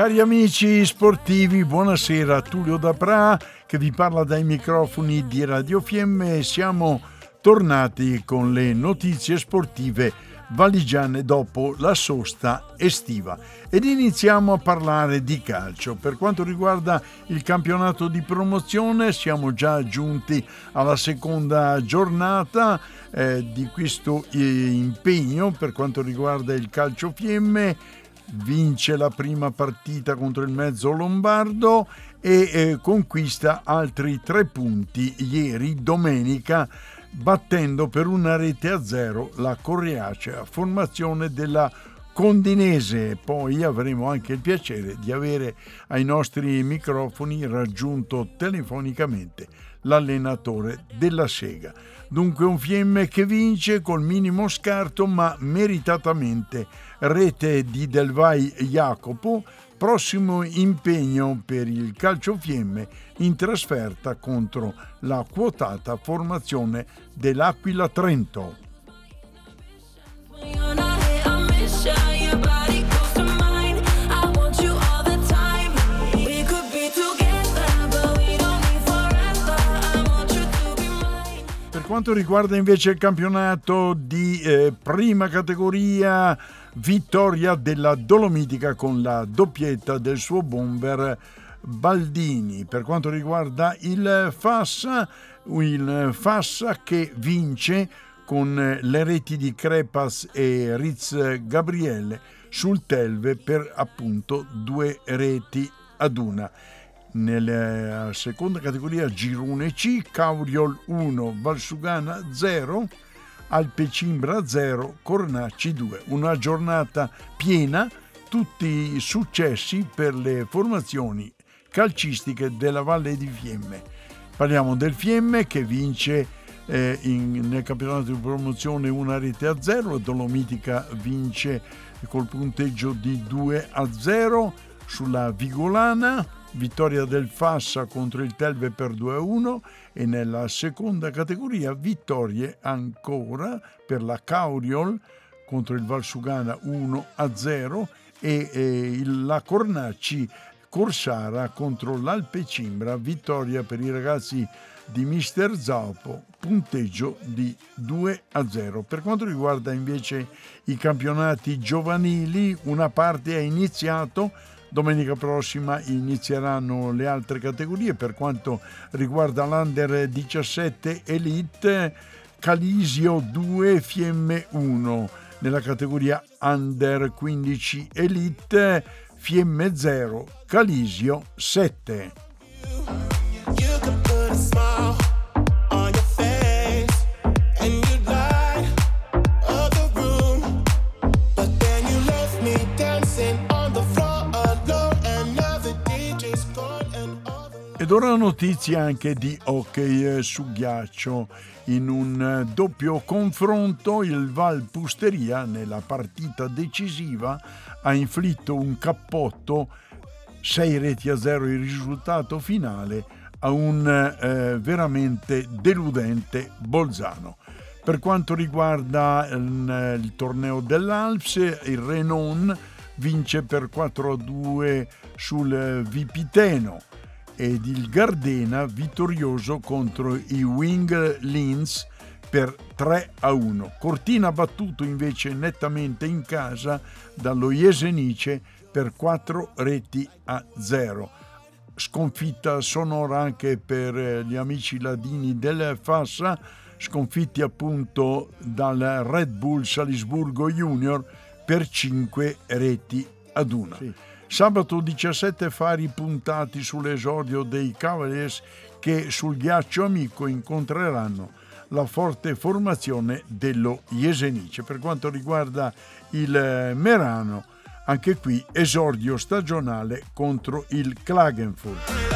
Cari amici sportivi, buonasera. Tullio Dapra che vi parla dai microfoni di Radio Fiemme. Siamo tornati con le notizie sportive valigiane dopo la sosta estiva ed iniziamo a parlare di calcio. Per quanto riguarda il campionato di promozione siamo già giunti alla seconda giornata eh, di questo eh, impegno per quanto riguarda il calcio Fiemme vince la prima partita contro il mezzo lombardo e eh, conquista altri tre punti ieri, domenica, battendo per una rete a zero la coriacea formazione della Condinese. Poi avremo anche il piacere di avere ai nostri microfoni raggiunto telefonicamente l'allenatore della Sega. Dunque un Fiemme che vince col minimo scarto ma meritatamente rete di Delvai Jacopo, prossimo impegno per il Calcio Fiemme in trasferta contro la quotata formazione dell'Aquila Trento. Quanto riguarda invece il campionato di eh, prima categoria, vittoria della Dolomitica con la doppietta del suo bomber Baldini. Per quanto riguarda il Fassa, il Fassa che vince con le reti di Crepas e Riz Gabriele sul Telve per appunto due reti ad una. Nella seconda categoria Girone C, Cauriol 1, Valsugana 0, Alpecimbra 0, Cornacci 2. Una giornata piena, tutti successi per le formazioni calcistiche della Valle di Fiemme. Parliamo del Fiemme che vince eh, in, nel campionato di promozione una rete a 0, Dolomitica vince col punteggio di 2 a 0 sulla Vigolana vittoria del Fassa contro il Telve per 2-1 e nella seconda categoria vittorie ancora per la Cauriol contro il Valsugana 1-0 e, e la Cornacci Corsara contro l'Alpe Cimbra, vittoria per i ragazzi di Mister Zaupo, punteggio di 2 0. Per quanto riguarda invece i campionati giovanili, una parte è iniziato Domenica prossima inizieranno le altre categorie per quanto riguarda l'Under 17 Elite, Calisio 2 Fiemme 1. Nella categoria Under 15 Elite, Fiemme 0, Calisio 7. Ed ora notizie anche di hockey eh, su ghiaccio. In un eh, doppio confronto il Val Pusteria nella partita decisiva ha inflitto un cappotto 6 reti a 0 il risultato finale a un eh, veramente deludente Bolzano. Per quanto riguarda eh, il torneo dell'Alps, il Renon vince per 4 a 2 sul Vipiteno ed il Gardena vittorioso contro i Wing Linz per 3 a 1. Cortina battuto invece nettamente in casa dallo Jesenice per 4 reti a 0. Sconfitta sonora anche per eh, gli amici ladini del Fassa, sconfitti appunto dal Red Bull Salisburgo Junior per 5 reti ad 1. Sì. Sabato 17 fari puntati sull'esordio dei Cavaliers che sul ghiaccio amico incontreranno la forte formazione dello Jesenice. Per quanto riguarda il Merano, Anche qui esordio stagionale contro il Klagenfurt.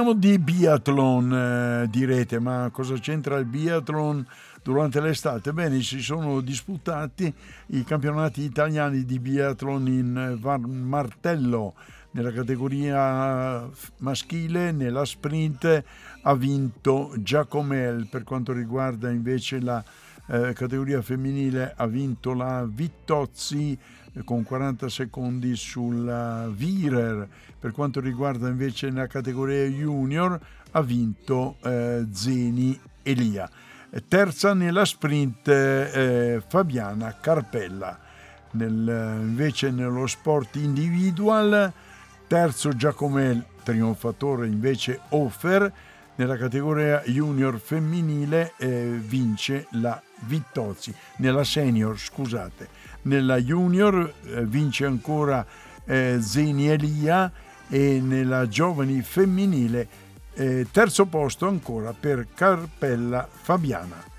Parliamo di biathlon, eh, direte, ma cosa c'entra il biathlon durante l'estate? Bene, si sono disputati i campionati italiani di biathlon in eh, martello nella categoria maschile, nella sprint ha vinto Giacomel, per quanto riguarda invece la eh, categoria femminile ha vinto la Vittozzi con 40 secondi sulla Virer. Per quanto riguarda invece la categoria junior ha vinto eh, Zeni Elia. Terza nella sprint eh, Fabiana Carpella. Nel, invece nello sport individual terzo Giacomel trionfatore invece Offer nella categoria junior femminile eh, vince la Vittozzi nella senior scusate nella junior eh, vince ancora eh, Zeni Elia e nella giovani femminile eh, terzo posto ancora per Carpella Fabiana.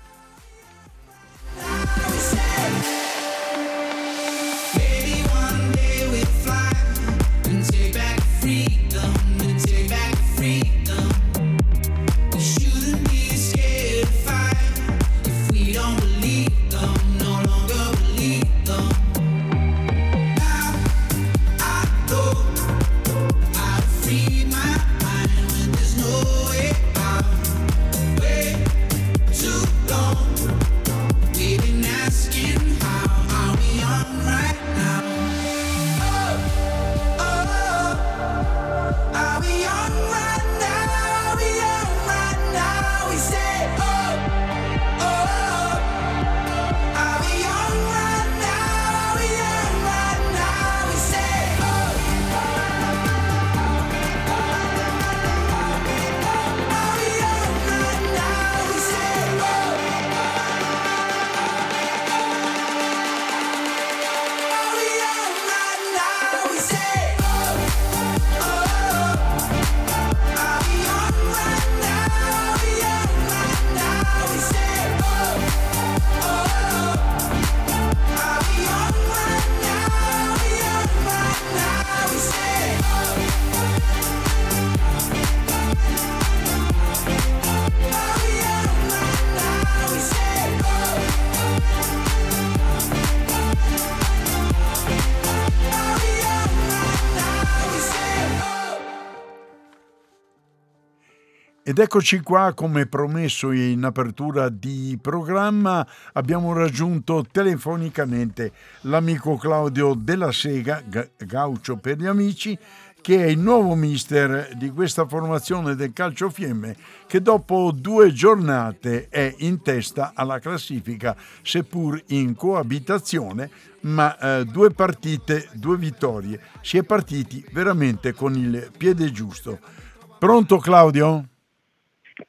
Ed eccoci qua, come promesso in apertura di programma, abbiamo raggiunto telefonicamente l'amico Claudio della Sega, Gaucho per gli amici, che è il nuovo mister di questa formazione del Calcio Fiemme, che dopo due giornate è in testa alla classifica, seppur in coabitazione, ma eh, due partite, due vittorie. Si è partiti veramente con il piede giusto. Pronto Claudio?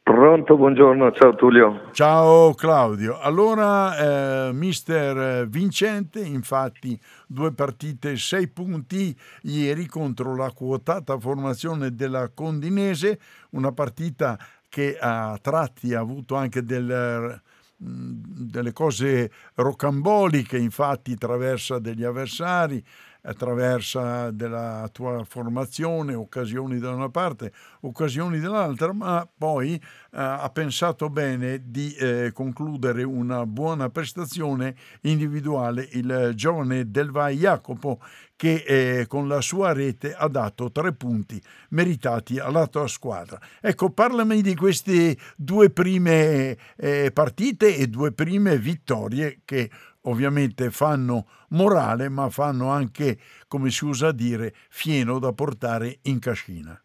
Pronto, buongiorno, ciao Tullio. Ciao Claudio. Allora, eh, mister Vincente, infatti due partite, sei punti ieri contro la quotata formazione della Condinese, una partita che a tratti ha avuto anche del, delle cose rocamboliche, infatti traversa degli avversari, attraverso della tua formazione, occasioni da una parte, occasioni dall'altra, ma poi eh, ha pensato bene di eh, concludere una buona prestazione individuale il giovane Delvai Jacopo che eh, con la sua rete ha dato tre punti meritati alla tua squadra. Ecco, parlami di queste due prime eh, partite e due prime vittorie che ovviamente fanno morale, ma fanno anche, come si usa dire, fieno da portare in cascina.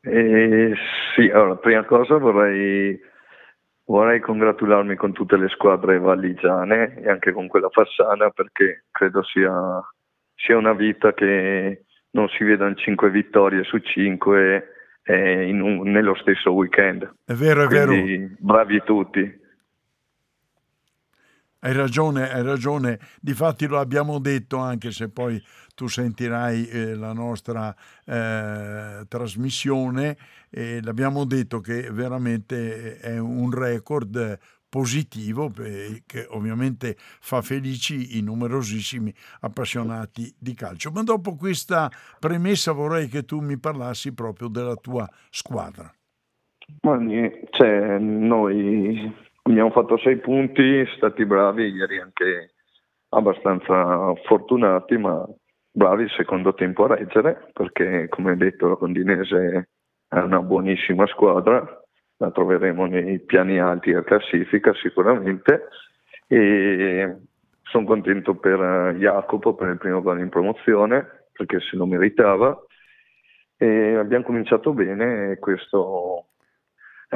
Eh, sì, allora, prima cosa vorrei, vorrei congratularmi con tutte le squadre valligiane e anche con quella fassana perché credo sia sia una vita che non si vedano 5 vittorie su 5 eh, un, nello stesso weekend. È vero, è Quindi, vero. Bravi tutti. Hai ragione, hai ragione. Difatti lo abbiamo detto anche se poi tu sentirai eh, la nostra eh, trasmissione e l'abbiamo detto che veramente è un record positivo che ovviamente fa felici i numerosissimi appassionati di calcio. Ma dopo questa premessa vorrei che tu mi parlassi proprio della tua squadra. Cioè, noi Abbiamo fatto sei punti, stati bravi, ieri anche abbastanza fortunati, ma bravi il secondo tempo a reggere, perché come detto la Condinese è una buonissima squadra, la troveremo nei piani alti a classifica sicuramente e sono contento per Jacopo per il primo gol in promozione, perché se lo meritava. E abbiamo cominciato bene e questo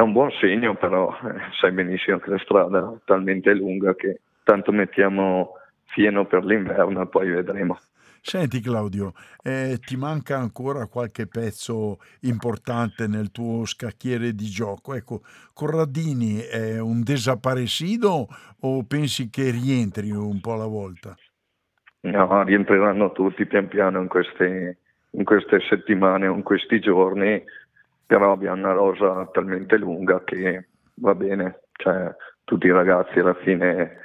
è un buon segno, però eh, sai benissimo che la strada è talmente lunga che tanto mettiamo fieno per l'inverno e poi vedremo. Senti Claudio, eh, ti manca ancora qualche pezzo importante nel tuo scacchiere di gioco? Ecco, Corradini è un desaparecido o pensi che rientri un po' alla volta? No, rientreranno tutti pian piano in queste, in queste settimane o in questi giorni però abbiamo una rosa talmente lunga che va bene, cioè, tutti i ragazzi alla fine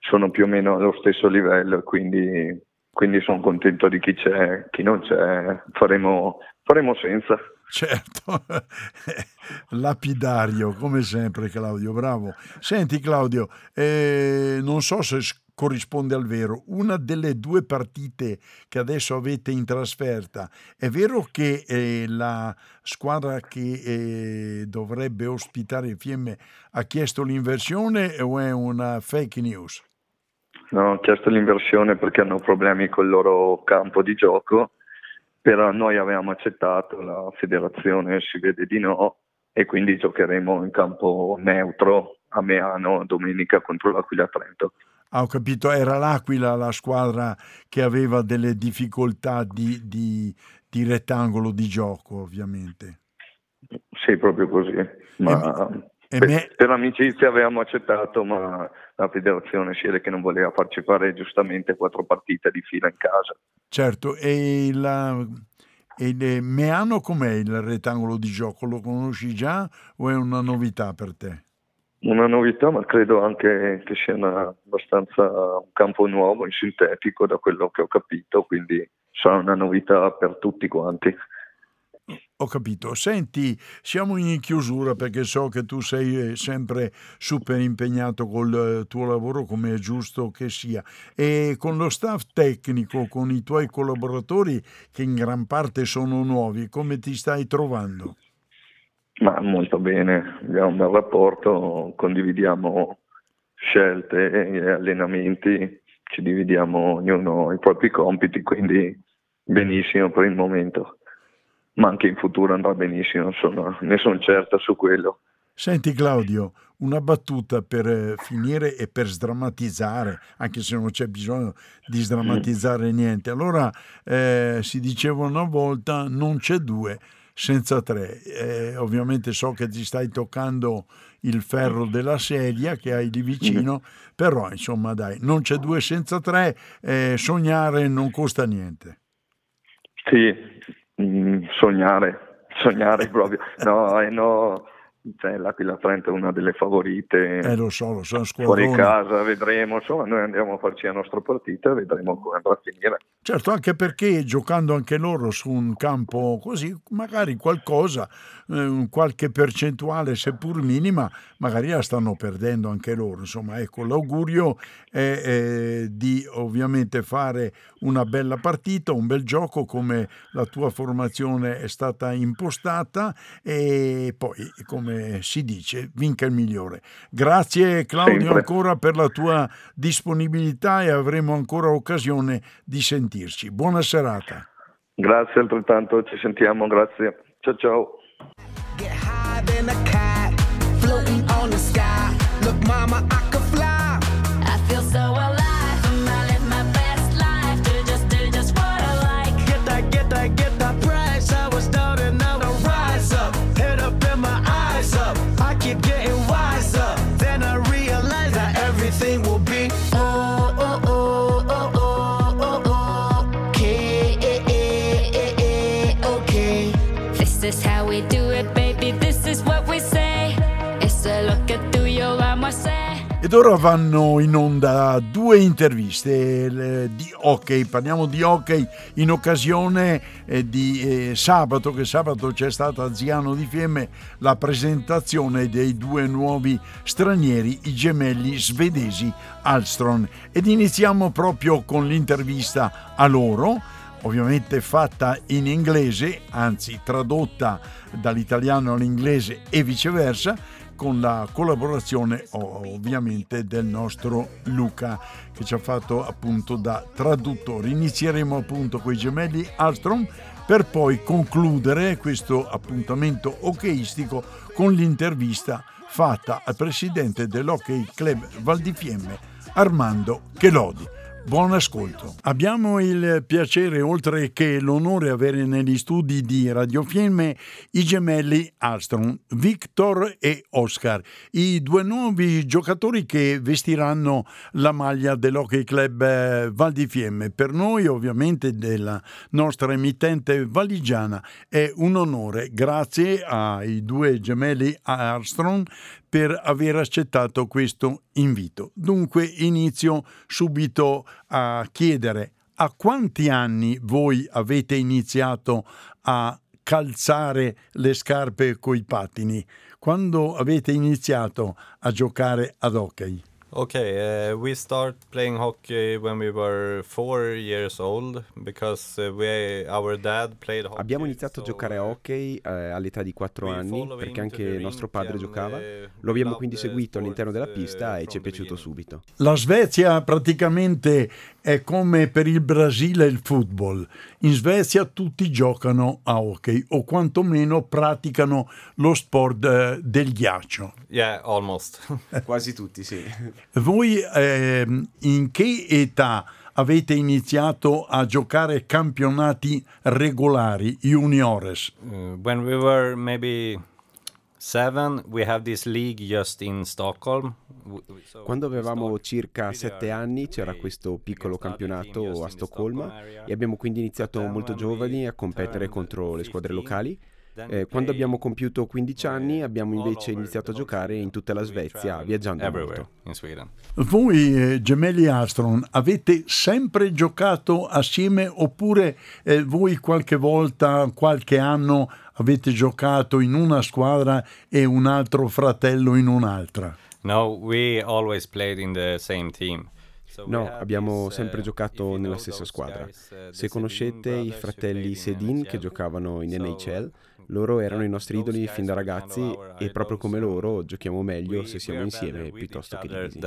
sono più o meno allo stesso livello, quindi, quindi sono contento di chi c'è, chi non c'è, faremo, faremo senza. Certo, lapidario come sempre Claudio, bravo. Senti Claudio, eh, non so se corrisponde al vero. Una delle due partite che adesso avete in trasferta, è vero che eh, la squadra che eh, dovrebbe ospitare il Fiemme ha chiesto l'inversione o è una fake news? No, ho chiesto l'inversione perché hanno problemi col loro campo di gioco, però noi avevamo accettato, la federazione si vede di no e quindi giocheremo in campo neutro a Meano domenica contro l'Aquila Trento. Ah, ho capito, era l'Aquila la squadra che aveva delle difficoltà di, di, di rettangolo di gioco, ovviamente. Sì, proprio così. Ma e, per, me... per, amicizia avevamo accettato, ma la federazione si vede che non voleva farci fare giustamente quattro partite di fila in casa. Certo, e il, il Meano com'è il rettangolo di gioco? Lo conosci già o è una novità per te? Una novità, ma credo anche che sia una, abbastanza un campo nuovo in sintetico da quello che ho capito, quindi sarà una novità per tutti quanti. Ho capito. Senti, siamo in chiusura perché so che tu sei eh, sempre super impegnato col eh, tuo lavoro come è giusto che sia e con lo staff tecnico, con i tuoi collaboratori che in gran parte sono nuovi, come ti stai trovando? Ma molto bene, abbiamo un bel rapporto, condividiamo scelte e allenamenti, ci dividiamo ognuno i propri compiti, quindi benissimo per il momento. Ma anche in futuro andrà benissimo, sono, ne sono certa su quello. Senti Claudio, una battuta per eh, finire e per sdrammatizzare, anche se non c'è bisogno di sdrammatizzare niente. Allora eh, si diceva una volta non c'è due senza tre. Eh, ovviamente so che ti stai toccando il ferro della sedia che hai lì vicino, però insomma dai, non c'è due senza tre, eh, sognare non costa niente. Sì, mm, sognare, sognare proprio. No, eh, no cioè, l'Aquila Trento è una delle favorite. Eh, lo so, lo so, fuori casa vedremo insomma noi andiamo a farci la nostra partita e vedremo come andrà a finire. Certo anche perché giocando anche loro su un campo così magari qualcosa eh, qualche percentuale seppur minima magari la stanno perdendo anche loro. Insomma ecco l'augurio è, è di ovviamente fare una bella partita un bel gioco come la tua formazione è stata impostata. E poi come come si dice, vinca il migliore. Grazie Claudio Sempre. ancora per la tua disponibilità e avremo ancora occasione di sentirci. Buona serata. Grazie altrettanto, ci sentiamo, grazie. Ciao ciao. Is how we do it, baby. This is what we say. It's a look at through your arms, ed ora vanno in onda due interviste di hockey, parliamo di hockey in occasione eh, di eh, sabato, che sabato c'è stata a Ziano di Fiemme la presentazione dei due nuovi stranieri, i gemelli svedesi Alstron. Ed iniziamo proprio con l'intervista a loro ovviamente fatta in inglese, anzi tradotta dall'italiano all'inglese e viceversa, con la collaborazione ovviamente del nostro Luca che ci ha fatto appunto da traduttore. Inizieremo appunto con i gemelli Alstrom per poi concludere questo appuntamento hockeyistico con l'intervista fatta al presidente dell'Hockey Club Val di Fiemme Armando Chelodi. Buon ascolto. Abbiamo il piacere, oltre che l'onore, avere negli studi di Radio Fiemme i gemelli Alstrom, Victor e Oscar, i due nuovi giocatori che vestiranno la maglia dell'Hockey Club eh, Val di Fiemme. Per noi, ovviamente, della nostra emittente valigiana, è un onore. Grazie ai due gemelli Armstrong per aver accettato questo invito. Dunque inizio subito a chiedere a quanti anni voi avete iniziato a calzare le scarpe coi pattini? Quando avete iniziato a giocare ad hockey? Okay, uh, we start playing hockey when we were four years old because uh, we, our dad played hockey. Abbiamo iniziato a giocare a uh, hockey eh, all'età di 4 anni perché anche nostro padre giocava. Uh, Lo abbiamo quindi seguito all'interno della pista e ci è piaciuto subito. La Svezia praticamente è come per il Brasile il football. In Svezia tutti giocano a hockey o quantomeno praticano lo sport eh, del ghiaccio. Yeah, almost. Quasi tutti, sì. Voi eh, in che età avete iniziato a giocare campionati regolari, juniores? Uh, when we were maybe seven, we have this league just in Stockholm. Quando avevamo circa sette anni c'era questo piccolo campionato a Stoccolma e abbiamo quindi iniziato molto giovani a competere contro le squadre locali. Eh, quando abbiamo compiuto 15 anni abbiamo invece iniziato a giocare in tutta la Svezia, viaggiando molto. Voi eh, gemelli Astron avete sempre giocato assieme oppure eh, voi qualche volta, qualche anno avete giocato in una squadra e un altro fratello in un'altra? No, we always played in the same team. No, abbiamo sempre uh, giocato nella stessa squadra. Uh, Se conoscete i fratelli Sedin che giocavano in NHL, loro erano i nostri idoli fin da ragazzi e proprio come loro giochiamo meglio se siamo insieme piuttosto che divisi.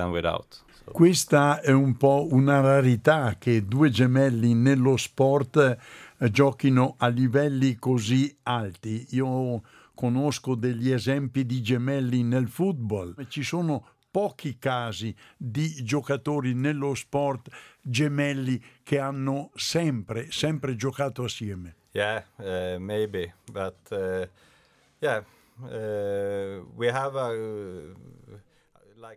Questa è un po' una rarità che due gemelli nello sport giochino a livelli così alti. Io conosco degli esempi di gemelli nel football, ci sono pochi casi di giocatori nello sport gemelli che hanno sempre, sempre giocato assieme. Yeah, uh, maybe, but uh, yeah, uh, we have a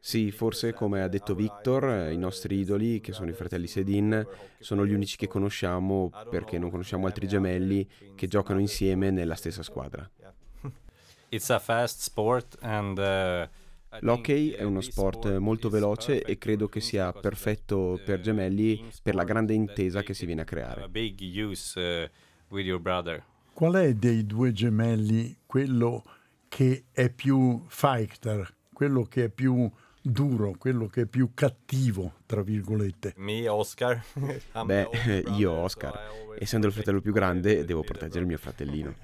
sì, forse come ha detto Victor, i nostri idoli, che sono i fratelli Sedin, sono gli unici che conosciamo perché non conosciamo altri gemelli che giocano insieme nella stessa squadra. And, uh, L'hockey è uno sport molto veloce e credo che sia perfetto per gemelli per la grande intesa che si viene a creare. Uh, Qual è dei due gemelli quello che è più fighter, quello che è più duro, quello che è più cattivo, tra virgolette. Me, Oscar. Beh, io, Oscar, essendo il fratello più grande, devo proteggere il mio fratellino.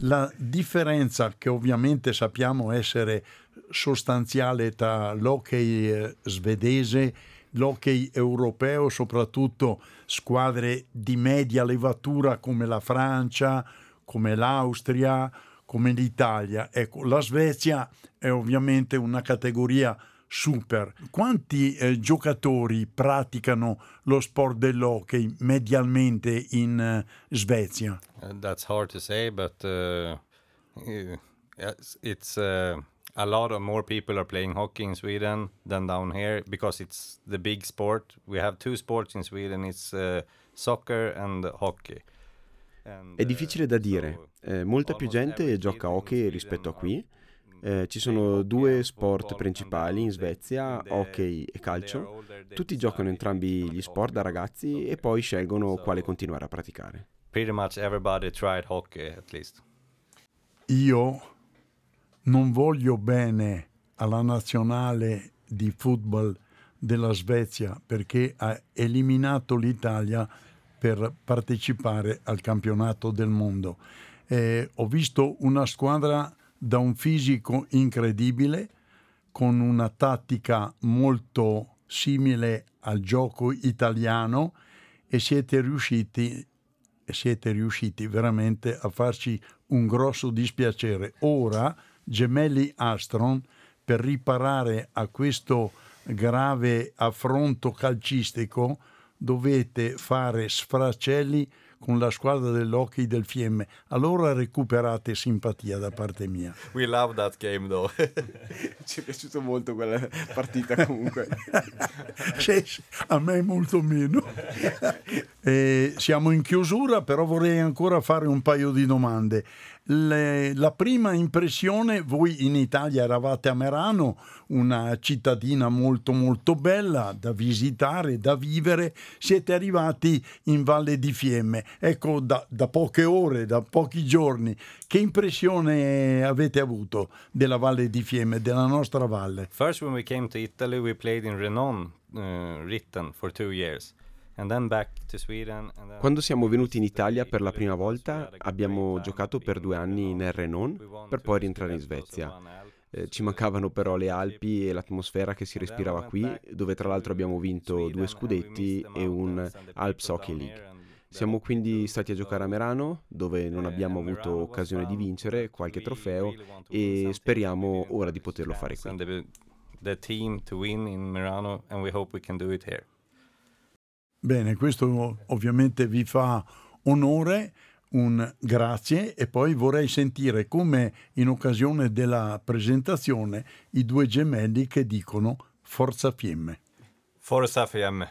La differenza che ovviamente sappiamo essere sostanziale tra l'hockey eh, svedese l'hockey europeo, soprattutto squadre di media levatura come la Francia, come l'Austria, come l'Italia. Ecco, la Svezia è ovviamente una categoria super. Quanti eh, giocatori praticano lo sport dell'hockey medialmente in uh, Svezia? Uh, that's hard to say, but uh, it's uh, a lot of more people are playing hockey in Sweden than down here because it's the big sport. We have two sports in Sweden. It's uh, soccer and hockey. È difficile da dire, eh, molta più gente gioca hockey rispetto a qui. Eh, ci sono due sport principali in Svezia, hockey e calcio. Tutti giocano entrambi gli sport da ragazzi e poi scelgono quale continuare a praticare. Pretty much everybody tried hockey at least. Io non voglio bene alla nazionale di football della Svezia perché ha eliminato l'Italia per partecipare al campionato del mondo. Eh, ho visto una squadra da un fisico incredibile, con una tattica molto simile al gioco italiano e siete riusciti, siete riusciti veramente a farci un grosso dispiacere. Ora, gemelli Astron, per riparare a questo grave affronto calcistico, dovete fare sfracelli con la squadra dell'hockey del Fiemme. Allora recuperate simpatia da parte mia. We love that game though. Ci è piaciuta molto quella partita comunque. sì, a me molto meno. Eh, siamo in chiusura, però vorrei ancora fare un paio di domande. Le, la prima impressione, voi in Italia eravate a Merano, una cittadina molto molto bella da visitare, da vivere, siete arrivati in Valle di Fiemme. Ecco, da, da poche ore, da pochi giorni, che impressione avete avuto della Valle di Fiemme, della nostra valle? First when we came to Italy we played in Renon, uh, Ritten for two years. Quando siamo venuti in Italia per la prima volta abbiamo giocato per due anni in Renon per poi rientrare in Svezia. Eh, ci mancavano però le Alpi e l'atmosfera che si respirava qui, dove tra l'altro abbiamo vinto due scudetti e un Alps Hockey League. Siamo quindi stati a giocare a Merano, dove non abbiamo avuto occasione di vincere qualche trofeo e speriamo ora di poterlo fare qui. The team to win in Merano and we hope we can do it here. Bene, questo ovviamente vi fa onore, un grazie e poi vorrei sentire come in occasione della presentazione i due gemelli che dicono Forza Fiemme. Forza Fiemme.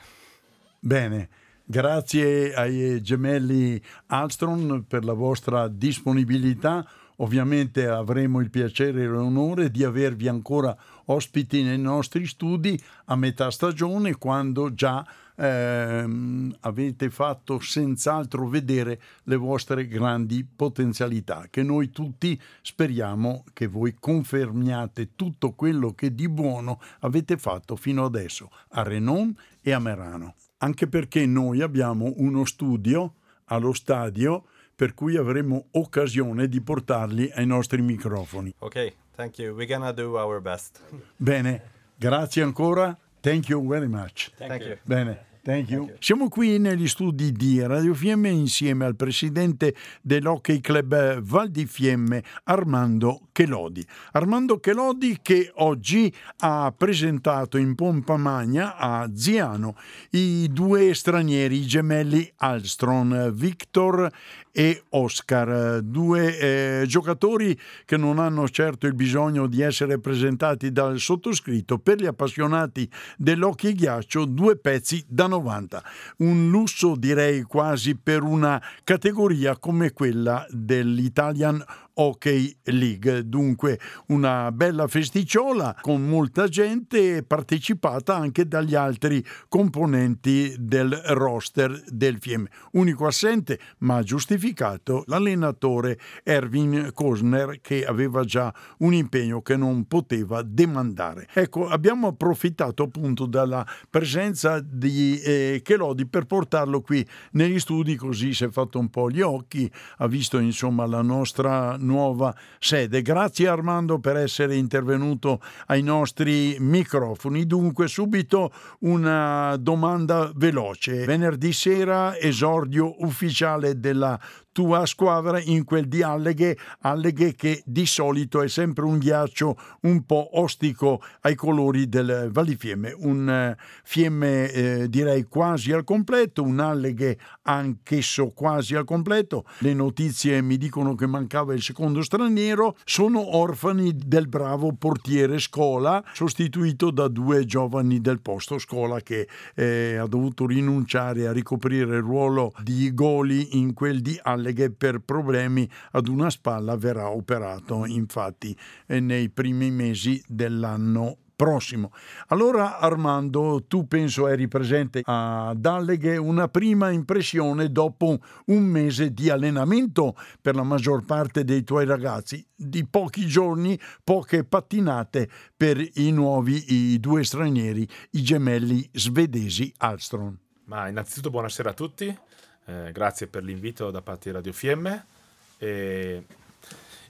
Bene, grazie ai gemelli Alstron per la vostra disponibilità. Ovviamente avremo il piacere e l'onore di avervi ancora ospiti nei nostri studi a metà stagione quando già ehm, avete fatto senz'altro vedere le vostre grandi potenzialità, che noi tutti speriamo che voi confermiate tutto quello che di buono avete fatto fino adesso a Renon e a Merano. Anche perché noi abbiamo uno studio allo stadio per cui avremo occasione di portarli ai nostri microfoni. Ok, thank you. We're gonna do our best. Bene, grazie ancora. Thank you very much. Thank you. Bene. Thank you. Siamo qui negli studi di Radio Fiemme insieme al presidente dell'Hockey Club Val di Fiemme, Armando Chelodi. Armando Chelodi che oggi ha presentato in pompa magna a Ziano i due stranieri i gemelli Alstron, Victor e Oscar, due eh, giocatori che non hanno certo il bisogno di essere presentati dal sottoscritto, per gli appassionati dell'hockey ghiaccio, due pezzi da 90. Un lusso direi quasi per una categoria come quella dell'Italian Hockey League. Dunque una bella festicciola con molta gente partecipata anche dagli altri componenti del roster del Fiemme. Unico assente, ma giustificato, l'allenatore Erwin Kosner che aveva già un impegno che non poteva demandare. Ecco, abbiamo approfittato appunto della presenza di eh, Chelodi per portarlo qui negli studi così si è fatto un po' gli occhi, ha visto insomma la nostra nuova sede. Grazie Armando per essere intervenuto ai nostri microfoni. Dunque subito una domanda veloce. Venerdì sera esordio ufficiale della tua squadra in quel di Alleghe, Alleghe che di solito è sempre un ghiaccio un po' ostico ai colori del Vallifiemme, un eh, fiemme eh, direi quasi al completo, un Alleghe anch'esso quasi al completo. Le notizie mi dicono che mancava il secondo straniero, sono orfani del bravo portiere Scola, sostituito da due giovani del posto. Scola che eh, ha dovuto rinunciare a ricoprire il ruolo di goli in quel di Alleghe Dalleghe per problemi ad una spalla verrà operato infatti nei primi mesi dell'anno prossimo. Allora Armando, tu penso eri presente a Dalleghe, una prima impressione dopo un mese di allenamento per la maggior parte dei tuoi ragazzi, di pochi giorni, poche pattinate per i nuovi, i due stranieri, i gemelli svedesi Alstron. Ma innanzitutto buonasera a tutti, eh, grazie per l'invito da parte di Radio Fiemme. E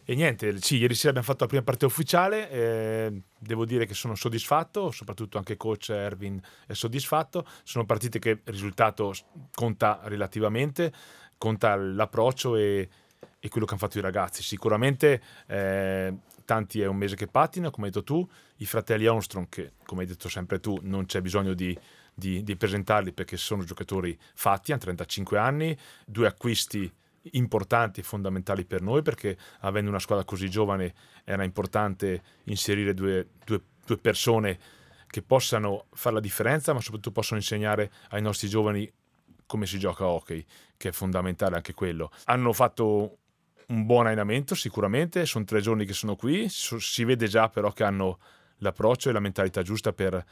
e niente, sì, ieri sera abbiamo fatto la prima partita ufficiale, eh, devo dire che sono soddisfatto, soprattutto anche coach Erwin è soddisfatto, sono partite che il risultato conta relativamente, conta l'approccio e, e quello che hanno fatto i ragazzi. Sicuramente eh, tanti è un mese che pattina, come hai detto tu, i fratelli Armstrong, che come hai detto sempre tu, non c'è bisogno di, di, di presentarli perché sono giocatori fatti, hanno 35 anni, due acquisti importanti e fondamentali per noi perché avendo una squadra così giovane era importante inserire due, due, due persone che possano fare la differenza ma soprattutto possono insegnare ai nostri giovani come si gioca a hockey che è fondamentale anche quello. Hanno fatto un buon allenamento sicuramente sono tre giorni che sono qui si vede già però che hanno l'approccio e la mentalità giusta per,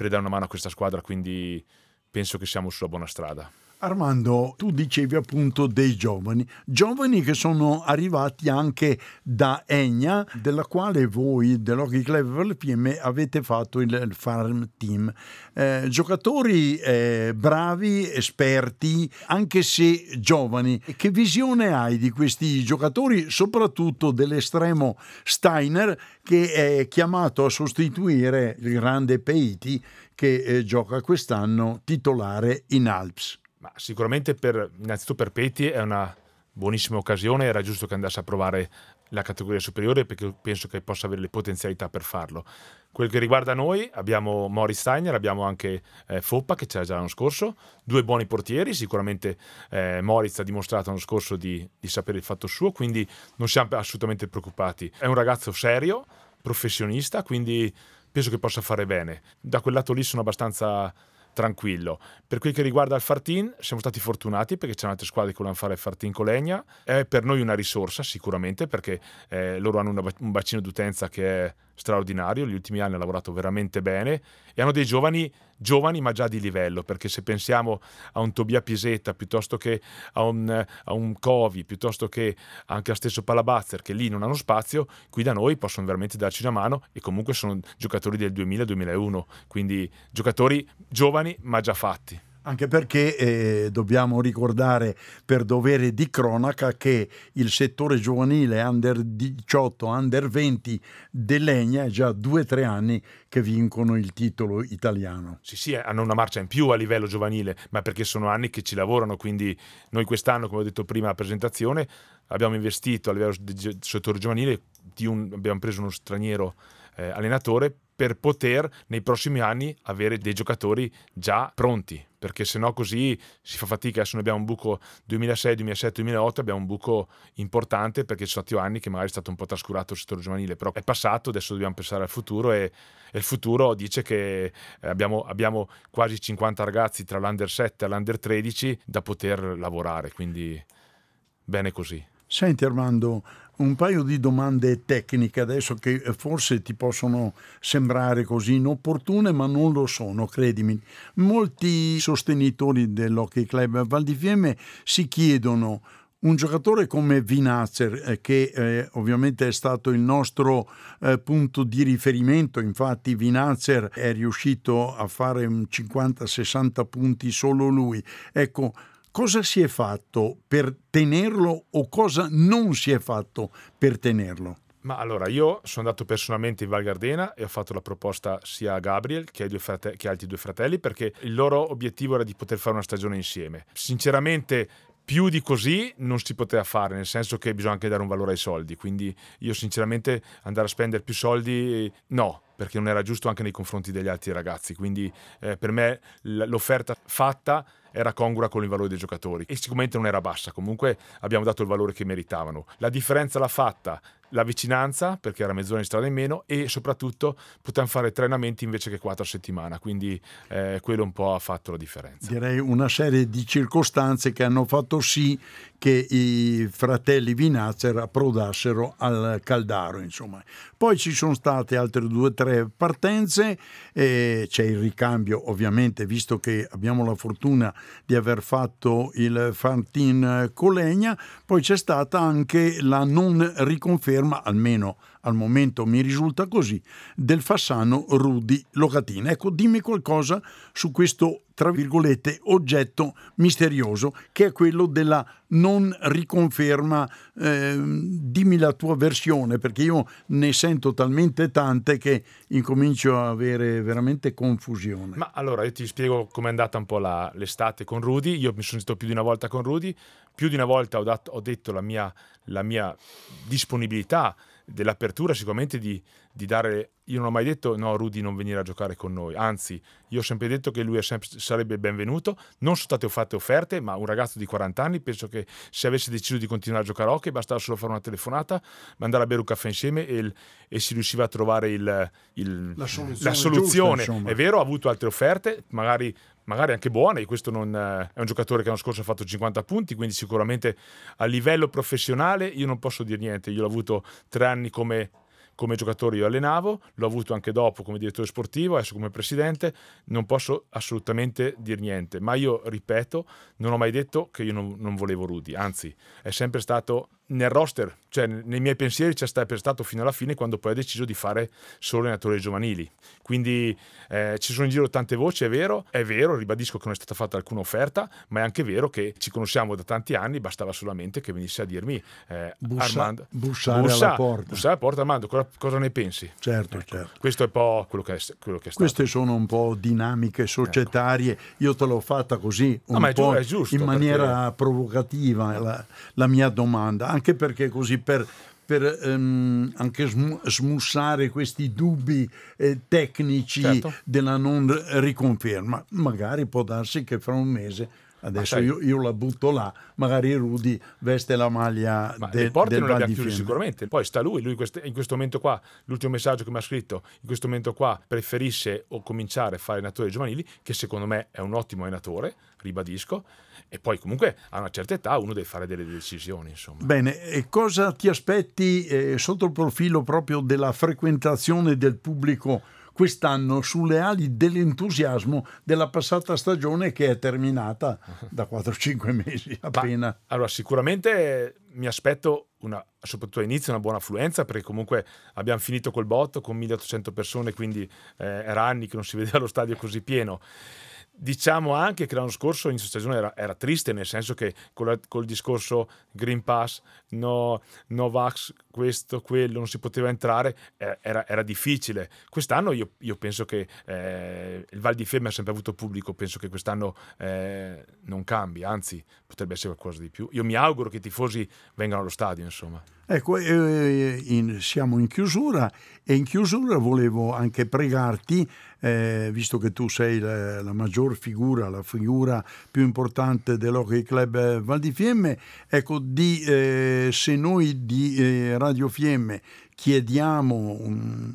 per dare una mano a questa squadra quindi penso che siamo sulla buona strada Armando, tu dicevi appunto dei giovani, giovani che sono arrivati anche da Egna, della quale voi dell'Hockey Club PM avete fatto il farm team. Eh, giocatori eh, bravi, esperti, anche se giovani. Che visione hai di questi giocatori, soprattutto dell'estremo Steiner, che è chiamato a sostituire il grande Peiti che eh, gioca quest'anno titolare in Alps? Ma sicuramente per, innanzitutto per Peti è una buonissima occasione, era giusto che andasse a provare la categoria superiore perché penso che possa avere le potenzialità per farlo. Quel che riguarda noi abbiamo Moritz Steiner, abbiamo anche eh, Foppa che c'era già l'anno scorso, due buoni portieri, sicuramente eh, Moritz ha dimostrato l'anno scorso di, di sapere il fatto suo, quindi non siamo assolutamente preoccupati. È un ragazzo serio, professionista, quindi penso che possa fare bene. Da quel lato lì sono abbastanza tranquillo. Per quel che riguarda il Fartin, siamo stati fortunati perché c'erano altre squadre che volevano fare il Fartin con Legna. È per noi una risorsa sicuramente perché eh, loro hanno una, un bacino d'utenza che è straordinario, gli ultimi anni hanno lavorato veramente bene e hanno dei giovani, giovani ma già di livello, perché se pensiamo a un Tobia Pisetta piuttosto che a un, a un Covi, piuttosto che anche a stesso Palabazzer, che lì non hanno spazio, qui da noi possono veramente darci una mano e comunque sono giocatori del 2000-2001, quindi giocatori giovani ma già fatti. Anche perché eh, dobbiamo ricordare per dovere di cronaca che il settore giovanile under 18, under 20 dell'Egna è già due o tre anni che vincono il titolo italiano. Sì, sì, hanno una marcia in più a livello giovanile, ma perché sono anni che ci lavorano, quindi noi quest'anno, come ho detto prima alla presentazione, abbiamo investito a livello del settore giovanile, un, abbiamo preso uno straniero eh, allenatore per poter nei prossimi anni avere dei giocatori già pronti, perché se no così si fa fatica. Adesso noi abbiamo un buco 2006, 2007, 2008, abbiamo un buco importante perché ci sono stati anni che magari è stato un po' trascurato il settore giovanile, però è passato, adesso dobbiamo pensare al futuro e, e il futuro dice che eh, abbiamo, abbiamo quasi 50 ragazzi tra l'under 7 e l'under 13 da poter lavorare, quindi bene così. Senti Armando, un paio di domande tecniche adesso che eh, forse ti possono sembrare così inopportune, ma non lo sono, credimi. Molti sostenitori dell'Hockey Club Val di Fiemme si chiedono un giocatore come Vinazzer, eh, che eh, ovviamente è stato il nostro eh, punto di riferimento, infatti Vinazzer è riuscito a fare 50-60 punti solo lui. Ecco, cosa si è fatto per tenerlo o cosa non si è fatto per tenerlo? Ma allora, io sono andato personalmente in Val Gardena e ho fatto la proposta sia a Gabriel che, ai frate- che altri due fratelli perché il loro obiettivo era di poter fare una stagione insieme. Sinceramente, più di così non si poteva fare, nel senso che bisogna anche dare un valore ai soldi. Quindi io sinceramente andare a spendere più soldi no, perché non era giusto anche nei confronti degli altri ragazzi. Quindi eh, per me l'offerta fatta era congrua con il valore dei giocatori e sicuramente non era bassa, comunque abbiamo dato il valore che meritavano. La differenza l'ha fatta la vicinanza, perché era mezz'ora di strada in meno, e soprattutto potevamo fare tre allenamenti invece che quattro a settimana, quindi eh, quello un po' ha fatto la differenza. Direi una serie di circostanze che hanno fatto sì che i fratelli Vinazzer approdassero al Caldaro, insomma. Poi ci sono state altre due o tre partenze, c'è il ricambio ovviamente, visto che abbiamo la fortuna di aver fatto il Fantin Colegna, poi c'è stata anche la non riconferma, almeno al momento mi risulta così, del Fassano Rudi Locatina. Ecco, dimmi qualcosa su questo, tra virgolette, oggetto misterioso che è quello della non riconferma. Eh, dimmi la tua versione, perché io ne sento talmente tante che incomincio a avere veramente confusione. Ma allora io ti spiego com'è andata un po' la, l'estate con Rudy. Io mi sono sentito più di una volta con Rudy, più di una volta ho, dato, ho detto la mia, la mia disponibilità dell'apertura sicuramente di, di, dare io non ho mai detto no Rudy non venire a giocare con noi. Anzi io ho sempre detto che lui sempre, sarebbe benvenuto. Non sono state fatte offerte ma un ragazzo di 40 anni penso che se avesse deciso di continuare a giocare a hockey bastava solo fare una telefonata mandare a bere un caffè insieme e, il, e si riusciva a trovare il, il, la soluzione, la soluzione. Giusta, è vero ha avuto altre offerte magari magari anche buone, questo non, eh, è un giocatore che l'anno scorso ha fatto 50 punti, quindi sicuramente a livello professionale io non posso dire niente, io l'ho avuto tre anni come, come giocatore io allenavo, l'ho avuto anche dopo come direttore sportivo, adesso come presidente, non posso assolutamente dire niente, ma io ripeto, non ho mai detto che io non, non volevo Rudy, anzi è sempre stato nel roster, cioè nei miei pensieri c'è sempre stato fino alla fine quando poi ha deciso di fare solo allenatori giovanili. Quindi eh, ci sono in giro tante voci, è vero, è vero, ribadisco che non è stata fatta alcuna offerta, ma è anche vero che ci conosciamo da tanti anni, bastava solamente che venisse a dirmi eh, Bussa, Armando, bussare bussa, alla porta. Bussare alla porta, Armando, cosa, cosa ne pensi? Certo, ecco, certo. Questo è un po' quello che è, quello che è stato. Queste sono un po' dinamiche societarie, ecco. io te l'ho fatta così, un no, po' giusto, in maniera perché... provocativa la, la mia domanda, anche perché così per, per um, anche smussare questi dubbi eh, tecnici certo. della non riconferma. Magari può darsi che fra un mese Adesso io, io, la butto là, magari Rudy veste la maglia Ma de, porte del non le abbiamo chiuse sicuramente. Poi sta lui, lui in questo momento qua, l'ultimo messaggio che mi ha scritto, in questo momento qua preferisce o cominciare a fare allenatori giovanili, che secondo me è un ottimo allenatore, ribadisco, e poi comunque a una certa età uno deve fare delle decisioni. Insomma. Bene, e cosa ti aspetti eh, sotto il profilo proprio della frequentazione del pubblico? Quest'anno sulle ali dell'entusiasmo della passata stagione che è terminata da 4-5 mesi appena. Ma, allora, sicuramente mi aspetto una, soprattutto all'inizio una buona affluenza perché comunque abbiamo finito col botto con 1800 persone, quindi eh, era anni che non si vedeva lo stadio così pieno. Diciamo anche che l'anno scorso inizio stagione era, era triste, nel senso che col, col discorso Green Pass, no, no vax, questo, quello, non si poteva entrare, era, era difficile. Quest'anno io, io penso che eh, il Val di Fiemme ha sempre avuto pubblico, penso che quest'anno eh, non cambi, anzi potrebbe essere qualcosa di più. Io mi auguro che i tifosi vengano allo stadio, insomma. Ecco, eh, in, siamo in chiusura e in chiusura volevo anche pregarti, eh, visto che tu sei la, la, maggior figura, la figura più importante dell'Hockey Club Val di Fiemme, ecco, di, eh, se noi di eh, Radio Fiemme chiediamo un,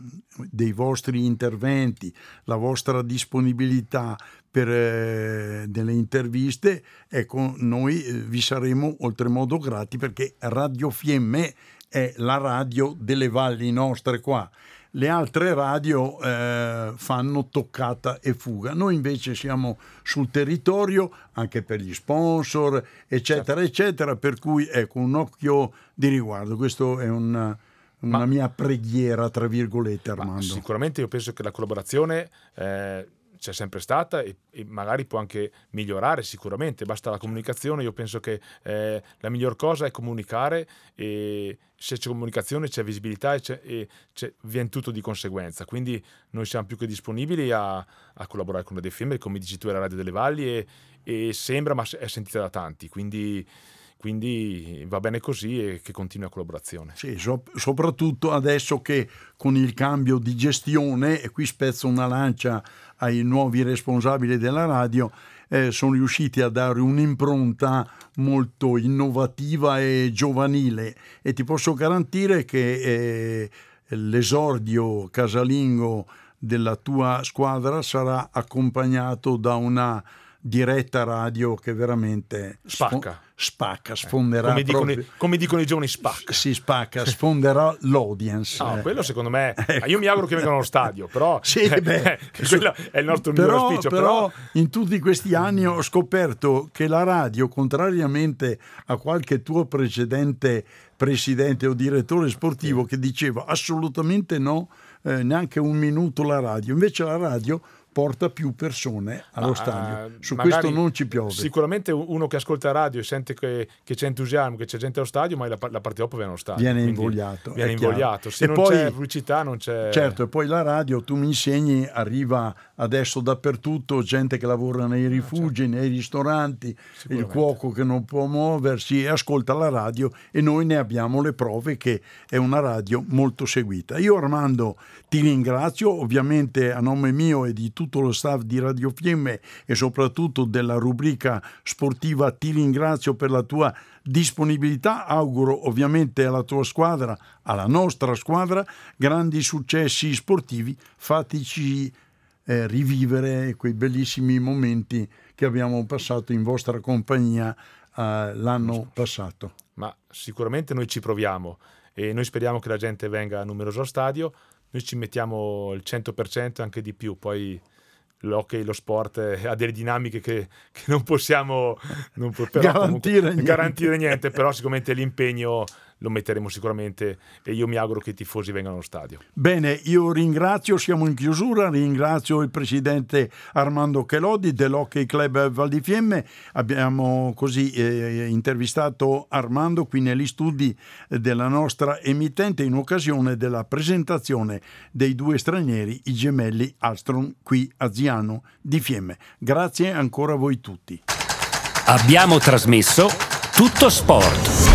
dei vostri interventi, la vostra disponibilità per eh, delle interviste, ecco, noi eh, vi saremo oltremodo grati perché Radio Fiemme è la radio delle valli nostre qua. Le altre radio eh, fanno toccata e fuga. Noi invece siamo sul territorio anche per gli sponsor, eccetera, certo. eccetera, per cui ecco un occhio di riguardo. Questo è una, una Ma, mia preghiera, tra virgolette, Armando. Sicuramente io penso che la collaborazione eh, c'è sempre stata e, e, magari può anche migliorare sicuramente, basta la comunicazione, io penso che eh, la miglior cosa è comunicare e se c'è comunicazione c'è visibilità e, c'è, e c'è, viene tutto di conseguenza, quindi noi siamo più che disponibili a, a collaborare con la DFM, come dici tu è la Radio delle Valli e, e sembra ma è sentita da tanti, quindi quindi va bene così e che continui la collaborazione. Sì, so, soprattutto adesso che con il cambio di gestione, e qui spezzo una lancia ai nuovi responsabili della radio, eh, sono riusciti a dare un'impronta molto innovativa e giovanile e ti posso garantire che eh, l'esordio casalingo della tua squadra sarà accompagnato da una diretta radio che veramente spacca, spacca eh, sfonderà. Come dicono, i, come dicono, i, giovani, spacca. Si spacca, sfonderà l'audience. No, quello secondo me. Ecco. Io mi auguro che vengano allo stadio, però. sì, beh, quello è il nostro però, migliore auspicio. Però, però, in tutti questi anni ho scoperto che la radio, contrariamente a qualche tuo precedente presidente o direttore sportivo che diceva assolutamente no, eh, neanche un minuto la radio, invece la radio porta più persone allo Ma, stadio. Eh, Su questo non ci piove. Sicuramente uno che ascolta radio e sente che, che, c'è entusiasmo, che c'è gente allo stadio, ma la, la partita dopo viene allo stadio. Viene invogliato. Viene invogliato. Se e non poi, c'è pubblicità non c'è... Certo, e poi la radio, tu mi insegni, arriva adesso dappertutto, gente che lavora nei ah, rifugi, certo. nei ristoranti, il cuoco che non può muoversi e ascolta la radio e noi ne abbiamo le prove che è una radio molto seguita. Io Armando ti ringrazio ovviamente a nome mio e di tutti tutto lo staff di Radio Fiemme e soprattutto della rubrica sportiva ti ringrazio per la tua disponibilità, auguro ovviamente alla tua squadra, alla nostra squadra, grandi successi sportivi, fateci eh, rivivere quei bellissimi momenti che abbiamo passato in vostra compagnia eh, l'anno passato. Ma sicuramente noi ci proviamo e noi speriamo che la gente venga numerosa al stadio, noi ci mettiamo il 100% anche di più, poi l'hockey, lo sport eh, ha delle dinamiche che, che non possiamo non, garantire, niente. garantire niente, però sicuramente l'impegno lo metteremo sicuramente e io mi auguro che i tifosi vengano allo stadio. Bene, io ringrazio, siamo in chiusura, ringrazio il presidente Armando Chelodi dell'Hockey Club Val di Fiemme, abbiamo così eh, intervistato Armando qui negli studi della nostra emittente in occasione della presentazione dei due stranieri, i gemelli Alstrom qui a Ziano di Fiemme. Grazie ancora a voi tutti. Abbiamo trasmesso tutto sport